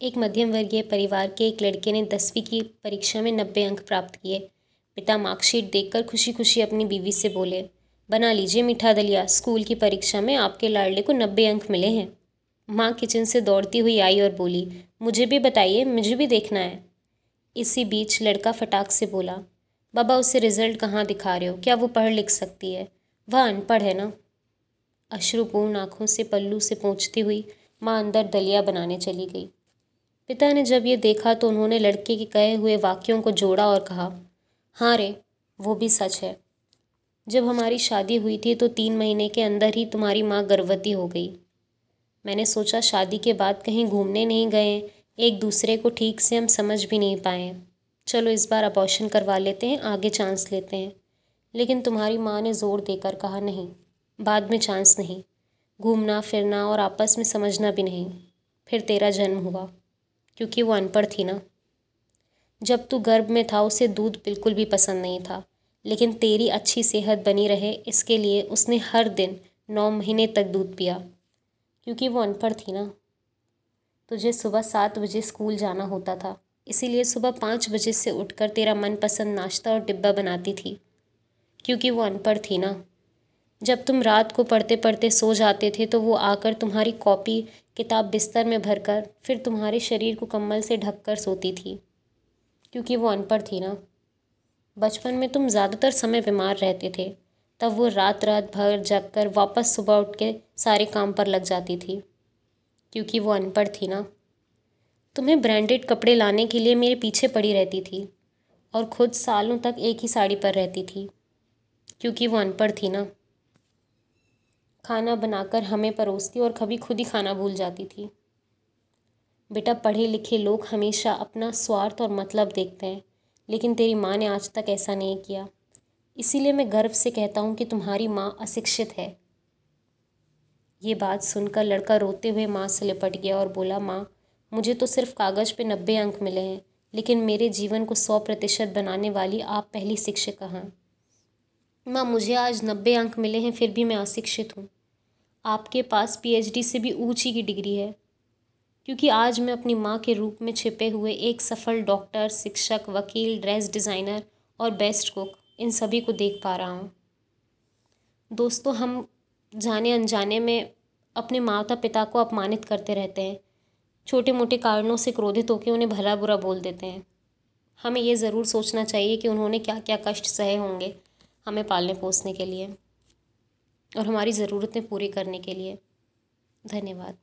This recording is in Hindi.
एक मध्यम वर्गीय परिवार के एक लड़के ने दसवीं की परीक्षा में नब्बे अंक प्राप्त किए। पिता मार्कशीट देखकर खुशी खुशी अपनी बीवी से बोले, बना लीजिए मीठा दलिया, स्कूल की परीक्षा में आपके लाडले को नब्बे अंक मिले हैं। माँ किचन से दौड़ती हुई आई और बोली, मुझे भी बताइए, मुझे भी देखना है। इसी बीच लड़का फटाक से बोला, बाबा, उसे रिज़ल्ट कहाँ दिखा रहे हो? क्या वो पढ़ लिख सकती है? वह अनपढ़ है ना? अश्रुपूर्ण आँखों से पल्लू से पहुँचती हुई माँ अंदर दलिया बनाने चली गई। पिता ने जब ये देखा तो उन्होंने लड़के के कहे हुए वाक्यों को जोड़ा और कहा हाँ रे, वो भी सच है। जब हमारी शादी हुई थी तो तीन महीने के अंदर ही तुम्हारी माँ गर्भवती हो गई। मैंने सोचा शादी के बाद कहीं घूमने नहीं गए, एक दूसरे को ठीक से हम समझ भी नहीं पाए। चलो इस बार अबॉर्शन करवा लेते हैं, आगे चांस लेते हैं। लेकिन तुम्हारी माँ ने ज़ोर देकर कहा, नहीं, बाद में चांस नहीं। घूमना, फिरना और आपस में समझना भी नहीं। फिर तेरा जन्म हुआ। क्योंकि वो अनपढ़ थी ना। जब तू गर्भ में था, उसे दूध बिल्कुल भी पसंद नहीं था, लेकिन तेरी अच्छी सेहत बनी रहे, इसके लिए उसने हर दिन नौ महीने तक दूध पिया, क्योंकि वो अनपढ़ थी ना। तुझे सुबह सात बजे स्कूल जाना होता था, इसीलिए सुबह पाँच बजे से उठकर तेरा मनपसंद नाश्ता और डिब्बा बनाती थी, क्योंकि वो अनपढ़ थी ना। जब तुम रात को पढ़ते पढ़ते सो जाते थे तो वो आकर तुम्हारी कॉपी किताब बिस्तर में भरकर फिर तुम्हारे शरीर को कम्बल से ढक कर सोती थी। क्योंकि वो अनपढ़ थी ना। बचपन में तुम ज़्यादातर समय बीमार रहते थे। तब वो रात रात भर जग कर वापस सुबह उठ के सारे काम पर लग जाती थी। क्योंकि वो अनपढ़ थी ना। तुम्हें ब्रांडेड कपड़े लाने के लिए मेरे पीछे पड़ी रहती थी और खुद सालों तक एक ही साड़ी पर रहती थी। क्योंकि वो अनपढ़ थी ना। खाना बनाकर हमें परोसती और कभी खुद ही खाना भूल जाती थी। बेटा पढ़े लिखे लोग हमेशा अपना स्वार्थ और मतलब देखते हैं, लेकिन तेरी माँ ने आज तक ऐसा नहीं किया। इसीलिए मैं गर्व से कहता हूँ कि तुम्हारी माँ अशिक्षित है। ये बात सुनकर लड़का रोते हुए माँ से लिपट गया और बोला, माँ, मुझे तो सिर्फ़ कागज़ पे नब्बे अंक मिले हैं, लेकिन मेरे जीवन को सौ प्रतिशत बनाने वाली आप पहली शिक्षिका हैं। माँ मुझे आज नब्बे अंक मिले हैं, फिर भी मैं अशिक्षित हूँ। आपके पास पीएचडी से भी ऊँची की डिग्री है, क्योंकि आज मैं अपनी माँ के रूप में छिपे हुए एक सफल डॉक्टर, शिक्षक, वकील, ड्रेस डिज़ाइनर और बेस्ट कुक इन सभी को देख पा रहा हूँ। दोस्तों, हम जाने अनजाने में अपने माता पिता को अपमानित करते रहते हैं। छोटे मोटे कारणों से क्रोधित होकर उन्हें भला बुरा बोल देते हैं। हमें ये ज़रूर सोचना चाहिए कि उन्होंने क्या क्या कष्ट सहे होंगे। हमें पालने पोसने के लिए और हमारी ज़रूरतें पूरी करने के लिए। धन्यवाद।